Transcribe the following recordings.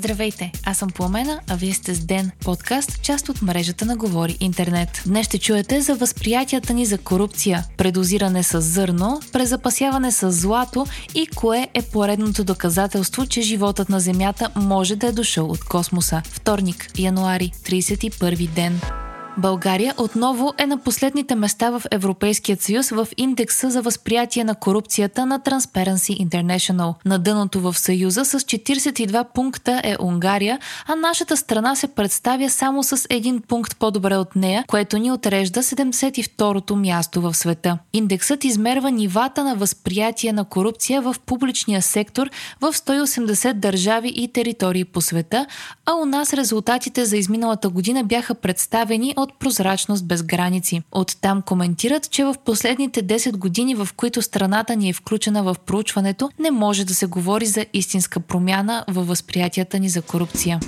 Здравейте, аз съм Пламена, а вие сте с Ден, подкаст, част от мрежата на Говори Интернет. Днес ще чуете за възприятията ни за корупция, предозиране с зърно, презапасяване с злато и кое е поредното доказателство, че животът на Земята може да е дошъл от космоса. Вторник, януари, 31 ден. България отново е на последните места в Европейския съюз в индекса за възприятие на корупцията на Transparency International. На дъното в съюза с 42 пункта е Унгария, а нашата страна се представя само с един пункт по-добре от нея, което ни отрежда 72-то място в света. Индексът измерва нивата на възприятие на корупция в публичния сектор в 180 държави и територии по света, а у нас резултатите за изминалата година бяха представени от прозрачност без граници. Оттам коментират, че в последните 10 години, в които страната ни е включена в проучването, не може да се говори за истинска промяна във възприятията ни за корупция.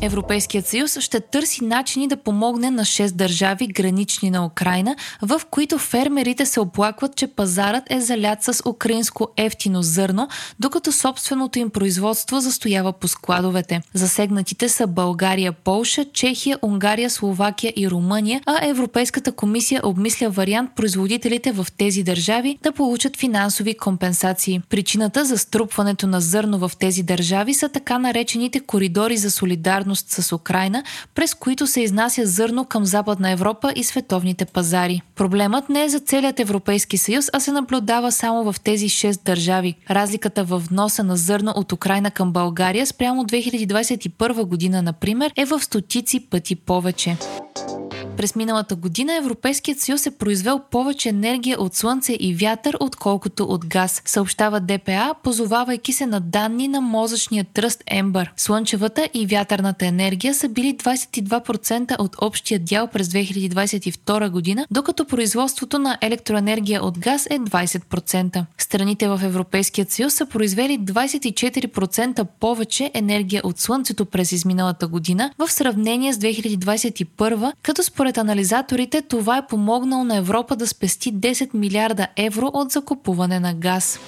Европейският съюз ще търси начини да помогне на 6 държави, гранични на Украина, в които фермерите се оплакват, че пазарът е залят с украинско ефтино зърно, докато собственото им производство застоява по складовете. Засегнатите са България, Полша, Чехия, Унгария, Словакия и Румъния, а Европейската комисия обмисля вариант производителите в тези държави да получат финансови компенсации. Причината за струпването на зърно в тези държави са така наречените коридори за солидарност солидарност с Украина, през които се изнася зърно към Западна Европа и световните пазари. Проблемът не е за целият Европейски съюз, а се наблюдава само в тези 6 държави. Разликата в вноса на зърно от Украина към България спрямо 2021 година, например, е в стотици пъти повече. През миналата година Европейският съюз е произвел повече енергия от слънце и вятър, отколкото от газ, съобщава ДПА, позовавайки се на данни на мозъчния тръст Ембър. Слънчевата и вятърната енергия са били 22% от общия дял през 2022 година, докато производството на електроенергия от газ е 20%. Страните в Европейският съюз са произвели 24% повече енергия от слънцето през изминалата година в сравнение с 2021, като според според анализаторите това е помогнало на Европа да спести 10 милиарда евро от закупуване на газ.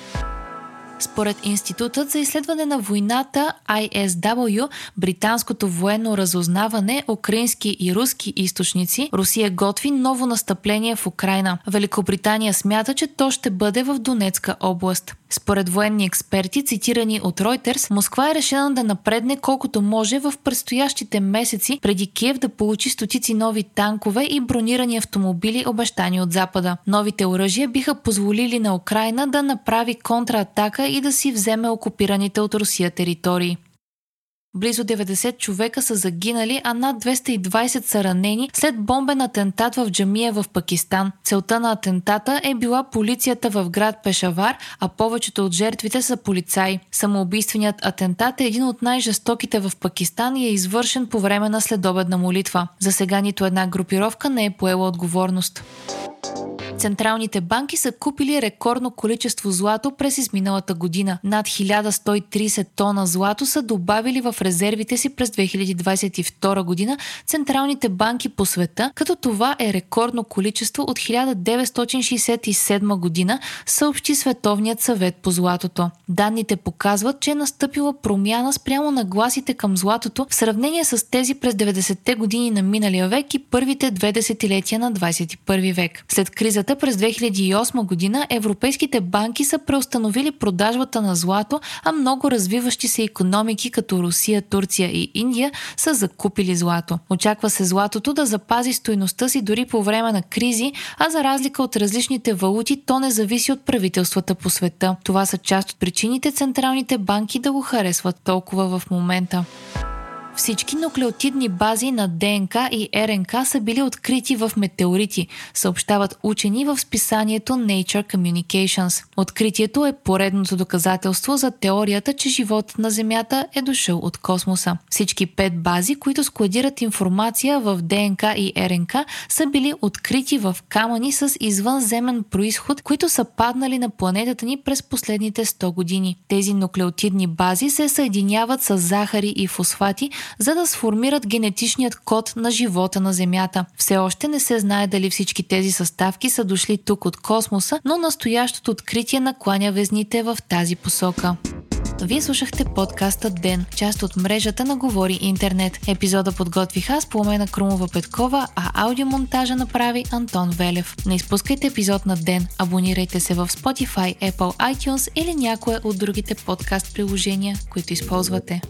Според Институтът за изследване на войната ISW, британското военно разузнаване, украински и руски източници, Русия готви ново настъпление в Украина. Великобритания смята, че то ще бъде в Донецка област. Според военни експерти, цитирани от Reuters, Москва е решена да напредне колкото може в предстоящите месеци преди Киев да получи стотици нови танкове и бронирани автомобили, обещани от Запада. Новите оръжия биха позволили на Украина да направи контратака и да си вземе окупираните от Русия територии. Близо 90 човека са загинали, а над 220 са ранени след бомбен атентат в джамия в Пакистан. Целта на атентата е била полицията в град Пешавар, а повечето от жертвите са полицаи. Самоубийственият атентат е един от най-жестоките в Пакистан и е извършен по време на следобедна молитва. За сега нито една групировка не е поела отговорност. Централните банки са купили рекордно количество злато през изминалата година. Над 1130 тона злато са добавили в резервите си през 2022 година централните банки по света, като това е рекордно количество от 1967 година, съобщи Световният съвет по златото. Данните показват, че е настъпила промяна спрямо на гласите към златото в сравнение с тези през 90-те години на миналия век и първите две десетилетия на 21 век. След кризата кризата през 2008 година европейските банки са преустановили продажбата на злато, а много развиващи се економики като Русия, Турция и Индия са закупили злато. Очаква се златото да запази стоеността си дори по време на кризи, а за разлика от различните валути, то не зависи от правителствата по света. Това са част от причините централните банки да го харесват толкова в момента. Всички нуклеотидни бази на ДНК и РНК са били открити в метеорити, съобщават учени в списанието Nature Communications. Откритието е поредното доказателство за теорията, че животът на Земята е дошъл от космоса. Всички пет бази, които складират информация в ДНК и РНК, са били открити в камъни с извънземен происход, които са паднали на планетата ни през последните 100 години. Тези нуклеотидни бази се съединяват с захари и фосфати, за да сформират генетичният код на живота на Земята. Все още не се знае дали всички тези съставки са дошли тук от космоса, но настоящото откритие накланя везните в тази посока. Вие слушахте подкаста Ден, част от мрежата на Говори Интернет. Епизода подготвих аз по на Крумова Петкова, а аудиомонтажа направи Антон Велев. Не изпускайте епизод на Ден. Абонирайте се в Spotify, Apple iTunes или някое от другите подкаст приложения, които използвате.